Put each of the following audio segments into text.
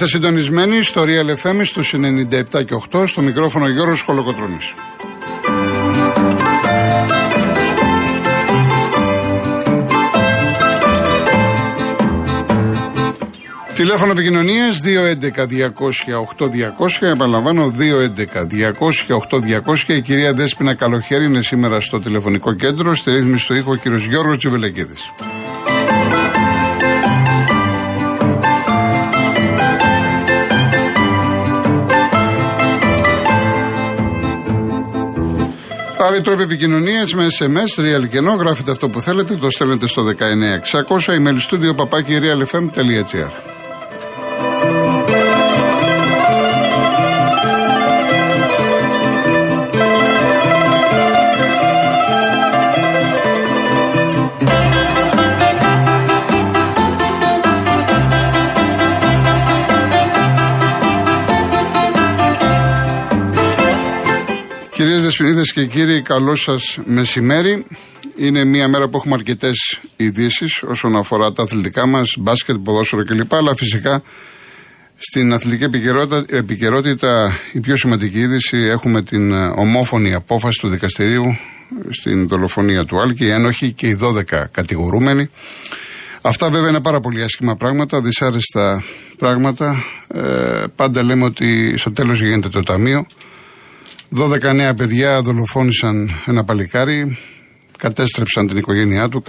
Είστε συντονισμένοι στο Real FM στους 97 και 8 στο μικρόφωνο Γιώργος Χολοκοτρώνης. Τηλέφωνο επικοινωνίας 211-200-8200. Επαναλαμβάνω 211-200-8200. Η κυρία Δέσπινα Καλοχέρη είναι σήμερα στο τηλεφωνικό κέντρο. Στη ρύθμιση του ήχου ο κύριος Γιώργος Τσιβελεκίδης. Άλλοι τρόποι επικοινωνίας με SMS, real κενό, γράφετε αυτό που θέλετε, το στέλνετε στο 19600, email studio παπάκι realfm.gr. Κυρίες Δεσποινίδες και κύριοι, καλό σας μεσημέρι. Είναι μια μέρα που έχουμε αρκετές ειδήσεις όσον αφορά τα αθλητικά μας, μπάσκετ, ποδόσφαιρο κλπ. Αλλά φυσικά στην αθλητική επικαιρότητα, επικαιρότητα η πιο σημαντική είδηση έχουμε την ε, ομόφωνη απόφαση του δικαστηρίου στην δολοφονία του Άλκη, οι ένοχοι και οι 12 κατηγορούμενοι. Αυτά βέβαια είναι πάρα πολύ άσχημα πράγματα, δυσάρεστα πράγματα. Ε, πάντα λέμε ότι στο τέλος γίνεται το ταμείο. 12 νέα παιδιά δολοφόνησαν ένα παλικάρι, κατέστρεψαν την οικογένειά του,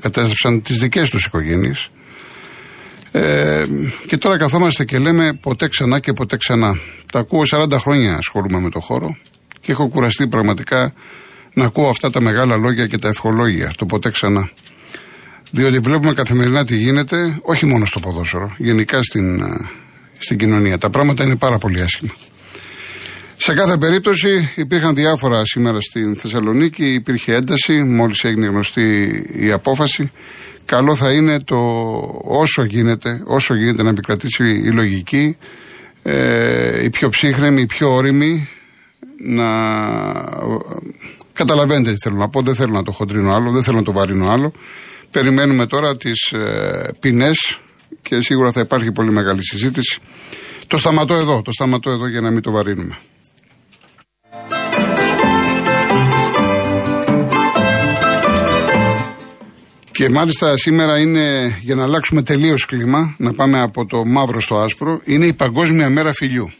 κατέστρεψαν τις δικές τους οικογένειες. Ε, και τώρα καθόμαστε και λέμε ποτέ ξανά και ποτέ ξανά. Τα ακούω 40 χρόνια ασχολούμαι με το χώρο και έχω κουραστεί πραγματικά να ακούω αυτά τα μεγάλα λόγια και τα ευχολόγια, το ποτέ ξανά. Διότι βλέπουμε καθημερινά τι γίνεται, όχι μόνο στο ποδόσφαιρο, γενικά στην, ε, στην κοινωνία. Τα πράγματα είναι πάρα πολύ άσχημα. Σε κάθε περίπτωση υπήρχαν διάφορα σήμερα στην Θεσσαλονίκη, υπήρχε ένταση, μόλις έγινε γνωστή η απόφαση. Καλό θα είναι το όσο γίνεται, όσο γίνεται να επικρατήσει η λογική, ε, η πιο ψύχρεμη, η πιο όρημη, να καταλαβαίνετε τι θέλω να πω, δεν θέλω να το χοντρίνω άλλο, δεν θέλω να το βαρύνω άλλο. Περιμένουμε τώρα τις ε, ποινές και σίγουρα θα υπάρχει πολύ μεγάλη συζήτηση. Το σταματώ εδώ, το σταματώ εδώ για να μην το βαρύνουμε. Και μάλιστα σήμερα είναι για να αλλάξουμε τελείως κλίμα, να πάμε από το μαύρο στο άσπρο, είναι η Παγκόσμια Μέρα Φιλιού.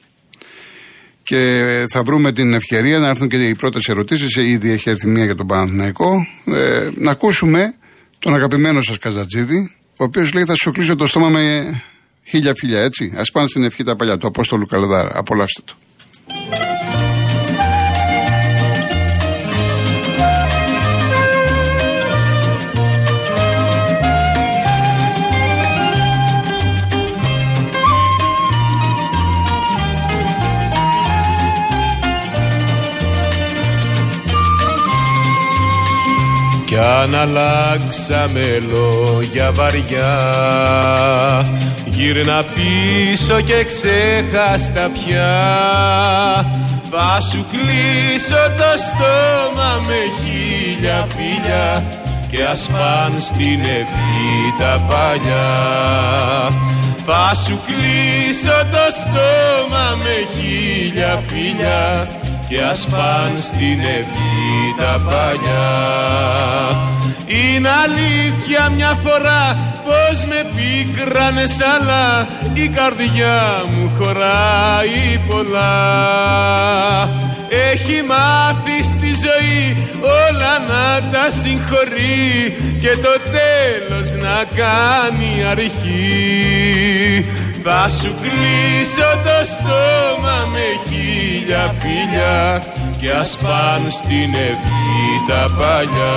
Και θα βρούμε την ευκαιρία να έρθουν και οι πρώτες ερωτήσεις. Ήδη έχει έρθει μία για τον Παναθηναϊκό. Ε, να ακούσουμε τον αγαπημένο σας Καζατζίδη, ο οποίος λέει θα σου κλείσω το στόμα με χίλια φιλιά, έτσι. Α πάνε στην ευχή τα παλιά του Απόστολου Καλδάρα. Απολαύστε το. Αν αλλάξαμε λόγια βαριά. Γύρνα πίσω και ξέχαστα πια. Θα σου κλείσω το στόμα με χίλια φίλια Και ας πάν στην ευχή τα παλιά. Θα σου κλείσω το στόμα με χίλια φίλια και ας πάν στην ευχή τα παλιά. Είναι αλήθεια μια φορά πως με πίκρανες αλλά η καρδιά μου χωράει πολλά. Έχει μάθει στη ζωή όλα να τα συγχωρεί και το τέλος να κάνει αρχή. Θα σου κλείσω το στόμα με χίλια φίλια και ας πάνε στην ευχή τα παλιά.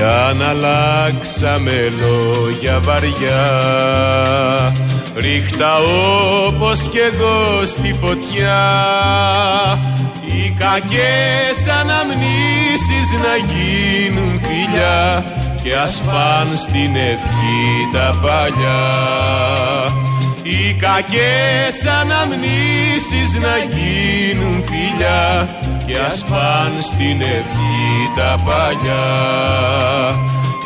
Κι αν αλλάξαμε λόγια βαριά. Ρίχτα όπως κι εγώ στη φωτιά. Η κακές αναμνήσεις να γίνουν φιλιά. Και ας πάνε στην ευχή τα παλιά οι κακές αναμνήσεις να γίνουν φιλιά και ας πάνε στην ευχή τα παλιά.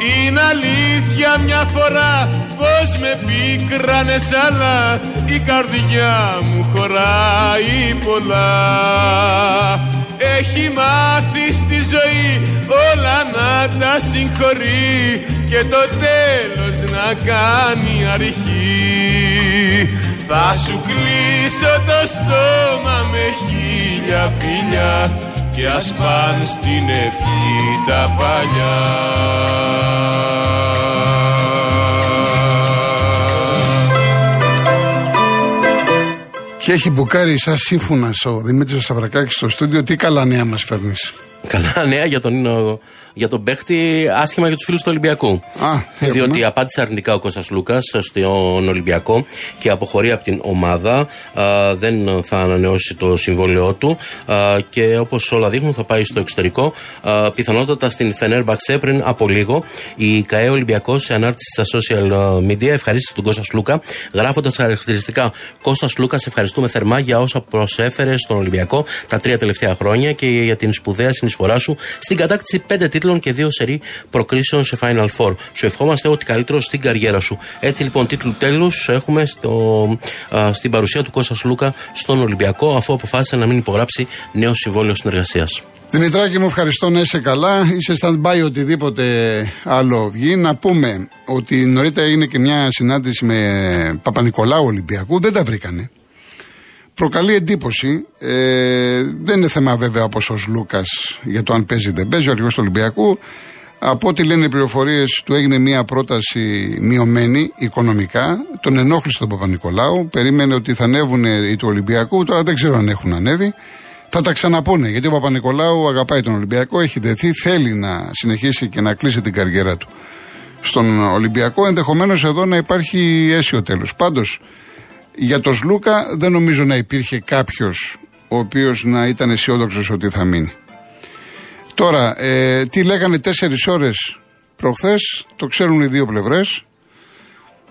Είναι αλήθεια μια φορά πως με πίκρανες αλλά η καρδιά μου χωράει πολλά. Έχει μάθει στη ζωή όλα να τα συγχωρεί και το τέλος να κάνει αρχή θα σου κλείσω το στόμα με χίλια φιλιά και ας πάνε στην ευχή τα παλιά. Και έχει μπουκάρει σαν σύμφωνα ο Δημήτρης Σταυρακάκης στο στούντιο. Τι καλά νέα μας φέρνεις. Καλά νέα για τον, για τον παίχτη, άσχημα για τους φίλους του Ολυμπιακού. Α, Διότι απάντησε αρνητικά ο Κώστας Λούκας στον Ολυμπιακό και αποχωρεί από την ομάδα. Α, δεν θα ανανεώσει το συμβόλαιό του α, και όπως όλα δείχνουν θα πάει στο εξωτερικό. Α, πιθανότατα στην Φενέρμπαξε πριν από λίγο. Η ΚαΕ Ολυμπιακός σε ανάρτηση στα social media ευχαρίστησε τον Κώστας Λούκα, γράφοντας χαρακτηριστικά Κώστας Λούκας, ευχαριστούμε θερμά για όσα προσέφερε στον Ολυμπιακό τα τρία τελευταία χρόνια και για την σπουδαία συνεισφορά σου στην κατάκτηση πέντε τίτλων και δύο σερή προκρίσεων σε Final Four. Σου ευχόμαστε ό,τι καλύτερο στην καριέρα σου. Έτσι λοιπόν, τίτλου τέλους έχουμε στο, α, στην παρουσία του Κώστας Λούκα στον Ολυμπιακό, αφού αποφάσισε να μην υπογράψει νέο συμβόλαιο συνεργασίας. Δημητράκη μου ευχαριστώ να είσαι καλά. Είσαι stand-by οτιδήποτε άλλο βγει. Να πούμε ότι νωρίτερα έγινε και μια συνάντηση με Παπα-Νικολάου Ολυμπιακού. Δεν τα βρήκανε. Προκαλεί εντύπωση. Ε, δεν είναι θέμα βέβαια όπω ο Λούκας για το αν παίζει ή δεν παίζει, ο αρχηγός του Ολυμπιακού. Από ό,τι λένε οι πληροφορίες, του έγινε μια πρόταση μειωμένη οικονομικά. Τον ενόχλησε τον Παπα-Νικολάου. Περίμενε ότι θα ανέβουν οι του Ολυμπιακού. Τώρα δεν ξέρω αν έχουν ανέβει. Θα τα ξαναπούνε γιατί ο Παπα-Νικολάου αγαπάει τον Ολυμπιακό, έχει δεθεί, θέλει να συνεχίσει και να κλείσει την καριέρα του στον Ολυμπιακό. Ενδεχομένως εδώ να υπάρχει αίσιο τέλος. Πάντως για τον Σλούκα δεν νομίζω να υπήρχε κάποιος ο οποίος να ήταν αισιόδοξος ότι θα μείνει. Τώρα, ε, τι λέγανε τέσσερις ώρες προχθές, το ξέρουν οι δύο πλευρές.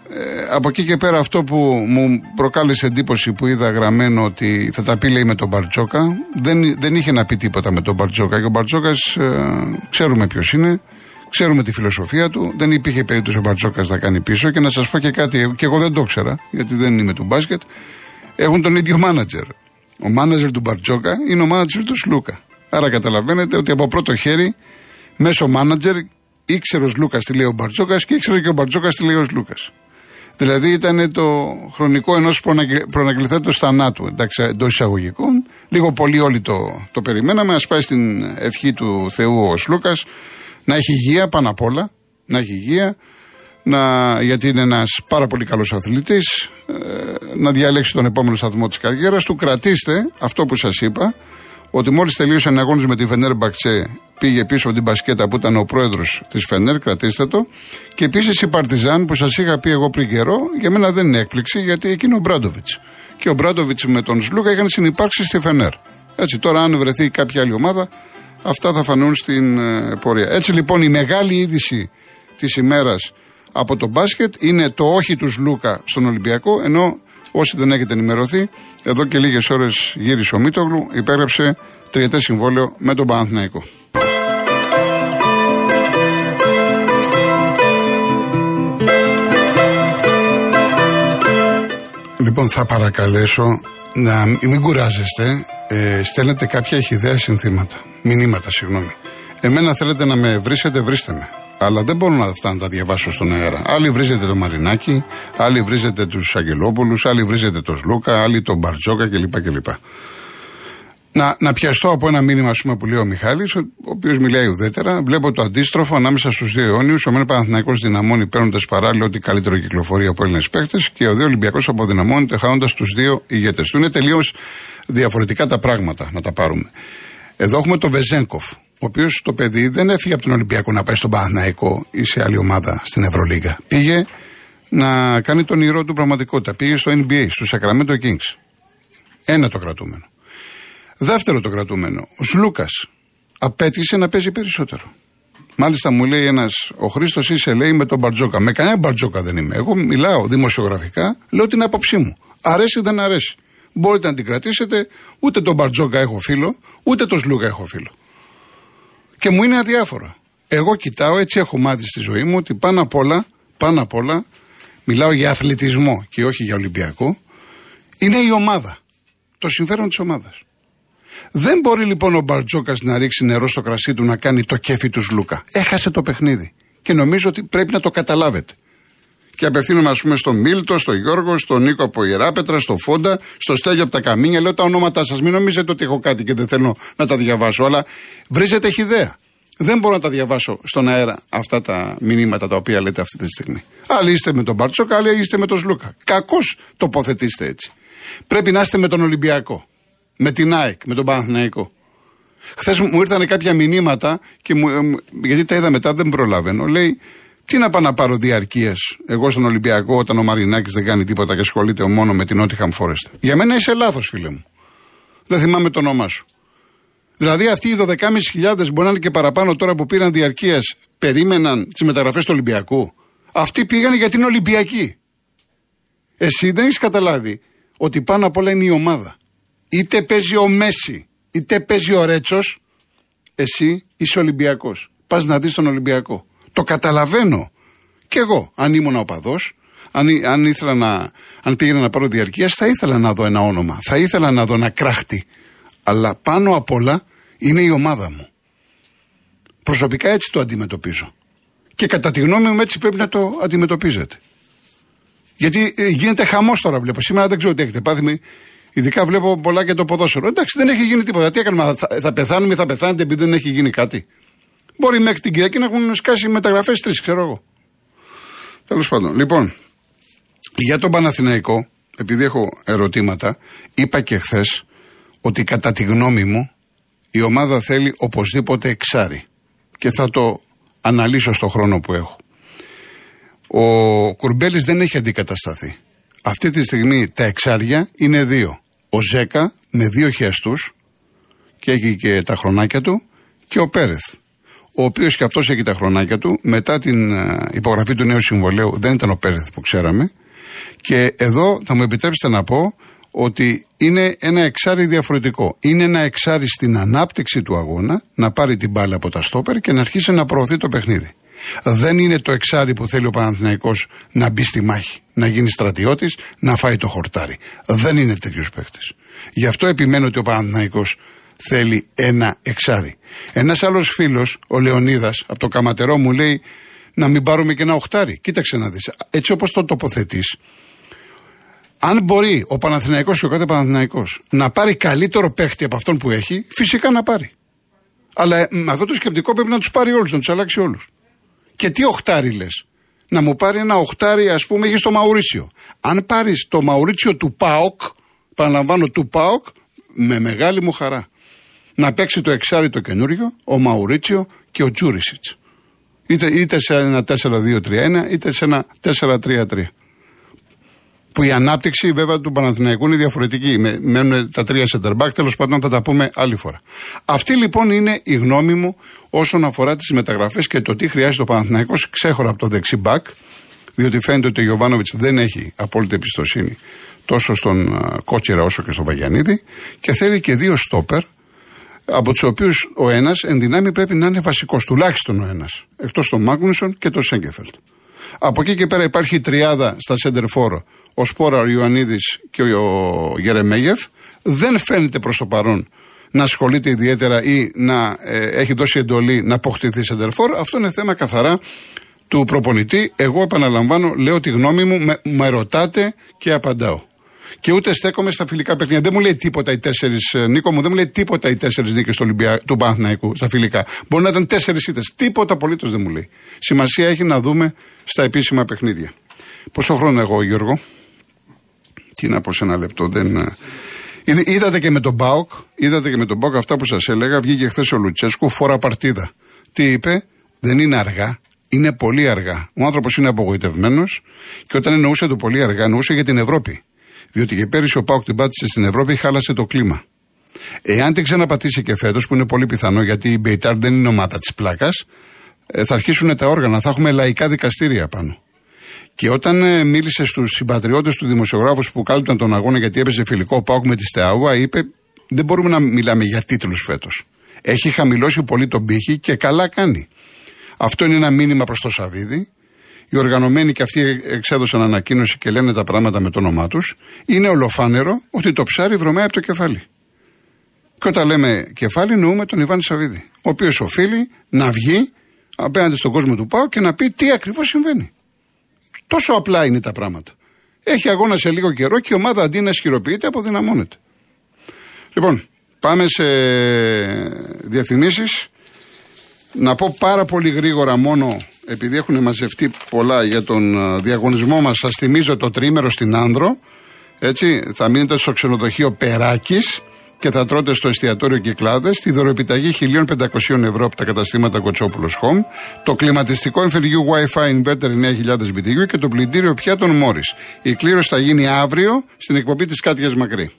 Ε, από εκεί και πέρα αυτό που μου προκάλεσε εντύπωση που είδα γραμμένο ότι θα τα πει λέει με τον Μπαρτζόκα δεν, δεν είχε να πει τίποτα με τον Μπαρτζόκα και ο Μπαρτζόκας ε, ξέρουμε ποιος είναι ξέρουμε τη φιλοσοφία του δεν υπήρχε περίπτωση ο Μπαρτζόκας να κάνει πίσω και να σας πω και κάτι και εγώ δεν το ξέρα γιατί δεν είμαι του μπάσκετ έχουν τον ίδιο μάνατζερ ο μάνατζερ του Μπαρτζόκα είναι ο μάνατζερ του Σλούκα άρα καταλαβαίνετε ότι από πρώτο χέρι μέσω μάνατζερ ήξερε ο Σλούκα τι λέει ο Μπαρτζόκα και ήξερε και ο Μπαρτζόκα τι λέει ο Σλούκα. Δηλαδή ήταν το χρονικό ενός προαναγγελθέντος θανάτου εντός εισαγωγικών. Λίγο πολύ όλοι το, το περιμέναμε. Α πάει στην ευχή του Θεού ο Σλούκας να έχει υγεία πάνω απ' όλα. Να έχει υγεία. Να, γιατί είναι ένας πάρα πολύ καλός αθλητής. Ε, να διαλέξει τον επόμενο σταθμό της καριέρας του. Κρατήστε αυτό που σας είπα ότι μόλις τελείωσε ένα αγώνας με τη Φενέρ Μπαξέ, πήγε πίσω από την μπασκέτα που ήταν ο πρόεδρος της Φενέρ, κρατήστε το. Και επίσης η Παρτιζάν που σας είχα πει εγώ πριν καιρό, για μένα δεν είναι έκπληξη γιατί εκεί είναι ο Μπράντοβιτς. Και ο Μπράντοβιτς με τον Σλούκα είχαν συνεπάρξει στη Φενέρ. Έτσι, τώρα αν βρεθεί κάποια άλλη ομάδα, αυτά θα φανούν στην ε, πορεία. Έτσι λοιπόν η μεγάλη είδηση της ημέρας από το μπάσκετ είναι το όχι τους Σλούκα στον Ολυμπιακό, ενώ Όσοι δεν έχετε ενημερωθεί, εδώ και λίγες ώρες γύρισε ο Μίτογλου, υπέγραψε τριετές συμβόλαιο με τον Παναθηναϊκό. Λοιπόν, θα παρακαλέσω να μην κουράζεστε. Ε, στέλνετε κάποια ιδέα συνθήματα. Μηνύματα, συγγνώμη. Εμένα θέλετε να με βρίσετε, βρίστε με. Αλλά δεν μπορώ να αυτά να τα διαβάσω στον αέρα. Άλλοι βρίζετε το Μαρινάκι, άλλοι βρίζετε τους Αγγελόπουλους, άλλοι βρίζετε τον Σλούκα, άλλοι τον Μπαρτζόκα κλπ. κλπ. Να, να πιαστώ από ένα μήνυμα πούμε, που λέει ο Μιχάλης, ο, ο οποίος μιλάει ουδέτερα. Βλέπω το αντίστροφο ανάμεσα στους δύο αιώνιους. Ο Μένε Παναθυναϊκό δυναμώνει παίρνοντας παράλληλα ό,τι καλύτερο κυκλοφορεί από Έλληνες παίχτε και ο δύο Ολυμπιακός αποδυναμώνεται χάνοντας τους δύο ηγέτες του. Είναι τελείως διαφορετικά τα πράγματα να τα πάρουμε. Εδώ έχουμε τον Βεζέγκοφ, ο οποίος το παιδί δεν έφυγε από τον Ολυμπιακό να πάει στον Παναθναϊκό ή σε άλλη ομάδα στην Ευρωλίγα. Πήγε να κάνει τον ήρω του πραγματικότητα. Πήγε στο NBA, στο Sacramento Kings. Ένα το κρατούμενο. Δεύτερο το κρατούμενο. Ο Σλούκας απέτησε να παίζει περισσότερο. Μάλιστα μου λέει ένας, ο Χρήστος είσαι λέει με τον Μπαρτζόκα. Με κανένα Μπαρτζόκα δεν είμαι. Εγώ μιλάω δημοσιογραφικά, λέω την άποψή μου. Αρέσει δεν αρέσει. Μπορείτε να την κρατήσετε, ούτε τον Μπαρτζόκα έχω φίλο, ούτε τον Σλούκα έχω φίλο. Και μου είναι αδιάφορο. Εγώ κοιτάω, έτσι έχω μάθει στη ζωή μου, ότι πάνω απ' όλα, πάνω απ' όλα, μιλάω για αθλητισμό και όχι για Ολυμπιακό, είναι η ομάδα. Το συμφέρον της ομάδας. Δεν μπορεί λοιπόν ο Μπαρτζόκας να ρίξει νερό στο κρασί του να κάνει το κέφι του Λούκα. Έχασε το παιχνίδι. Και νομίζω ότι πρέπει να το καταλάβετε. Και απευθύνομαι, ας πούμε, στον Μίλτο, στον Γιώργο, στον Νίκο από Ιεράπετρα, στον Φόντα, στο Στέλιο από τα Καμίνια. Λέω τα ονόματά σας. Μην νομίζετε ότι έχω κάτι και δεν θέλω να τα διαβάσω. Αλλά βρίζετε χιδέα. Δεν μπορώ να τα διαβάσω στον αέρα αυτά τα μηνύματα τα οποία λέτε αυτή τη στιγμή. Άλλοι είστε με τον Μπαρτζόκα, άλλοι είστε με τον Σλούκα. Κακώς τοποθετήστε έτσι. Πρέπει να είστε με τον Ολυμπιακό με την ΑΕΚ, με τον Παναθηναϊκό. Χθες μου ήρθαν κάποια μηνύματα και μου, γιατί τα είδα μετά, δεν προλαβαίνω. Λέει, τι να πάω να πάρω διαρκεία εγώ στον Ολυμπιακό όταν ο Μαρινάκης δεν κάνει τίποτα και ασχολείται μόνο με την Νότιχαμ Φόρεστ. Για μένα είσαι λάθος, φίλε μου. Δεν θυμάμαι το όνομά σου. Δηλαδή αυτοί οι 12.500 μπορεί να είναι και παραπάνω τώρα που πήραν διαρκεία, περίμεναν τις μεταγραφές του Ολυμπιακού. Αυτοί πήγαν για την Ολυμπιακή. Εσύ δεν έχεις καταλάβει ότι πάνω απ' όλα είναι η ομάδα είτε παίζει ο Μέση, είτε παίζει ο Ρέτσος, εσύ είσαι Ολυμπιακός. Πας να δεις τον Ολυμπιακό. Το καταλαβαίνω. Κι εγώ, αν ήμουν οπαδός, αν, αν, ήθελα να, αν πήγαινα να πάρω διαρκείας, θα ήθελα να δω ένα όνομα. Θα ήθελα να δω ένα κράχτη. Αλλά πάνω απ' όλα είναι η ομάδα μου. Προσωπικά έτσι το αντιμετωπίζω. Και κατά τη γνώμη μου έτσι πρέπει να το αντιμετωπίζετε. Γιατί ε, γίνεται χαμός τώρα βλέπω. Σήμερα δεν ξέρω τι έχετε πάθει. Ειδικά βλέπω πολλά και το ποδόσφαιρο. Εντάξει, δεν έχει γίνει τίποτα. Τι έκαναμε, θα, θα πεθάνουμε ή θα πεθάνετε επειδή δεν έχει γίνει κάτι. Μπορεί μέχρι την Κυριακή να έχουν σκάσει μεταγραφές τρεις, ξέρω εγώ. Τέλος πάντων. Λοιπόν, για τον Παναθηναϊκό, επειδή έχω ερωτήματα, είπα και χθες ότι κατά τη γνώμη μου η ομάδα θέλει οπωσδήποτε εξάρι. Και θα το αναλύσω στο χρόνο που έχω. Ο Κουρμπέλης δεν έχει αντικατασταθεί. Αυτή τη στιγμή τα εξάρια είναι δύο ο Ζέκα με δύο χέστου και έχει και τα χρονάκια του και ο Πέρεθ. Ο οποίος και αυτός έχει τα χρονάκια του. Μετά την ε, υπογραφή του νέου συμβολέου δεν ήταν ο Πέρεθ που ξέραμε. Και εδώ θα μου επιτρέψετε να πω ότι είναι ένα εξάρι διαφορετικό. Είναι ένα εξάρι στην ανάπτυξη του αγώνα να πάρει την μπάλα από τα στόπερ και να αρχίσει να προωθεί το παιχνίδι. Δεν είναι το εξάρι που θέλει ο Παναθηναϊκός να μπει στη μάχη, να γίνει στρατιώτης, να φάει το χορτάρι. Δεν είναι τέτοιος παίκτης. Γι' αυτό επιμένω ότι ο Παναθηναϊκός θέλει ένα εξάρι. Ένας άλλος φίλος, ο Λεωνίδας, από το Καματερό, μου λέει να μην πάρουμε και ένα οχτάρι. Κοίταξε να δεις. Έτσι όπως το τοποθετείς, αν μπορεί ο Παναθηναϊκός και ο κάθε Παναθηναϊκός να πάρει καλύτερο παίχτη από αυτόν που έχει, φυσικά να πάρει. Αλλά με αυτό το σκεπτικό πρέπει να τους πάρει όλους, να τους αλλάξει όλους. Και τι οχτάρι λες. Να μου πάρει ένα οχτάρι, ας πούμε, έχει το Μαουρίτσιο. Αν πάρεις το Μαουρίτσιο του Πάοκ, παραλαμβάνω του Πάοκ, με μεγάλη μου χαρά. Να παίξει το εξάρι το καινούριο, ο Μαουρίτσιο και ο Τζούρισιτς. Είτε, είτε σε ένα 4-2-3-1, είτε σε ένα 4-3-3 που η ανάπτυξη βέβαια του Παναθηναϊκού είναι διαφορετική. Με, μένουν τα τρία center back, τέλος πάντων θα τα πούμε άλλη φορά. Αυτή λοιπόν είναι η γνώμη μου όσον αφορά τις μεταγραφές και το τι χρειάζεται ο Παναθηναϊκός ξέχωρα από το δεξί back, διότι φαίνεται ότι ο Γιωβάνοβιτς δεν έχει απόλυτη εμπιστοσύνη τόσο στον Κότσερα όσο και στον Βαγιανίδη και θέλει και δύο στόπερ, από τους οποίους ο ένας εν δυνάμει πρέπει να είναι βασικός, τουλάχιστον ο ένας. Εκτός τον Μάγνουσον και τον Σέγκεφελτ. Από εκεί και πέρα υπάρχει τριάδα στα center ο Σπόρα, ο Ιωαννίδης και ο Γερεμέγεφ. Δεν φαίνεται προς το παρόν να ασχολείται ιδιαίτερα ή να ε, έχει δώσει εντολή να αποκτηθεί σεντερφόρ. Αυτό είναι θέμα καθαρά του προπονητή. Εγώ επαναλαμβάνω, λέω τη γνώμη μου, με, με ρωτάτε και απαντάω. Και ούτε στέκομαι στα φιλικά παιχνίδια. Δεν μου λέει τίποτα οι τέσσερις, ε, Νίκο μου, δεν μου λέει τίποτα οι τέσσερις νίκες του, Ολυμπια... του Παναθναϊκού στα φιλικά. Μπορεί να ήταν τέσσερις ήττες. Τίποτα απολύτως δεν μου λέει. Σημασία έχει να δούμε στα επίσημα παιχνίδια. Πόσο χρόνο εγώ, Γιώργο; Τι να πω σε ένα λεπτό. Δεν... Ε, είδατε και με τον Μπάουκ, είδατε και με τον Μπάουκ αυτά που σας έλεγα. Βγήκε χθες ο Λουτσέσκου, φορά παρτίδα. Τι είπε, δεν είναι αργά, είναι πολύ αργά. Ο άνθρωπος είναι απογοητευμένος και όταν εννοούσε το πολύ αργά, εννοούσε για την Ευρώπη. Διότι και πέρυσι ο Πάουκ την πάτησε στην Ευρώπη, χάλασε το κλίμα. Εάν την ξαναπατήσει και φέτος, που είναι πολύ πιθανό γιατί η Μπεϊτάρ δεν είναι ομάδα της πλάκας, ε, θα αρχίσουν τα όργανα, θα έχουμε λαϊκά δικαστήρια πάνω. Και όταν ε, μίλησε στους συμπατριώτες του δημοσιογράφους που κάλυπταν τον αγώνα γιατί έπαιζε φιλικό Πάουκ με τη Στεάουα, είπε: Δεν μπορούμε να μιλάμε για τίτλους φέτος. Έχει χαμηλώσει πολύ τον πύχη και καλά κάνει. Αυτό είναι ένα μήνυμα προς το Σαββίδι. Οι οργανωμένοι και αυτοί εξέδωσαν ανακοίνωση και λένε τα πράγματα με το όνομά τους. Είναι ολοφάνερο ότι το ψάρι βρωμάει από το κεφάλι. Και όταν λέμε κεφάλι, νοούμε τον Ιβάν Σαββίδη, ο οποίος οφείλει να βγει απέναντι στον κόσμο του Πάου και να πει τι ακριβώς συμβαίνει. Τόσο απλά είναι τα πράγματα. Έχει αγώνα σε λίγο καιρό και η ομάδα αντί να ισχυροποιείται αποδυναμώνεται. Λοιπόν, πάμε σε διαφημίσεις. Να πω πάρα πολύ γρήγορα μόνο, επειδή έχουν μαζευτεί πολλά για τον διαγωνισμό μας, σας θυμίζω το τρίμερο στην Άνδρο, έτσι, θα μείνετε στο ξενοδοχείο Περάκης, και θα τρώτε στο εστιατόριο Κυκλάδες τη δωρεπιταγή 1.500 ευρώ από τα καταστήματα Κοτσόπουλος Home, το κλιματιστικό εμφυριού Wi-Fi Inverter 9.000 BTU και το πλυντήριο πιάτων Μόρις. Η κλήρωση θα γίνει αύριο στην εκπομπή της Κάτιας Μακρύ.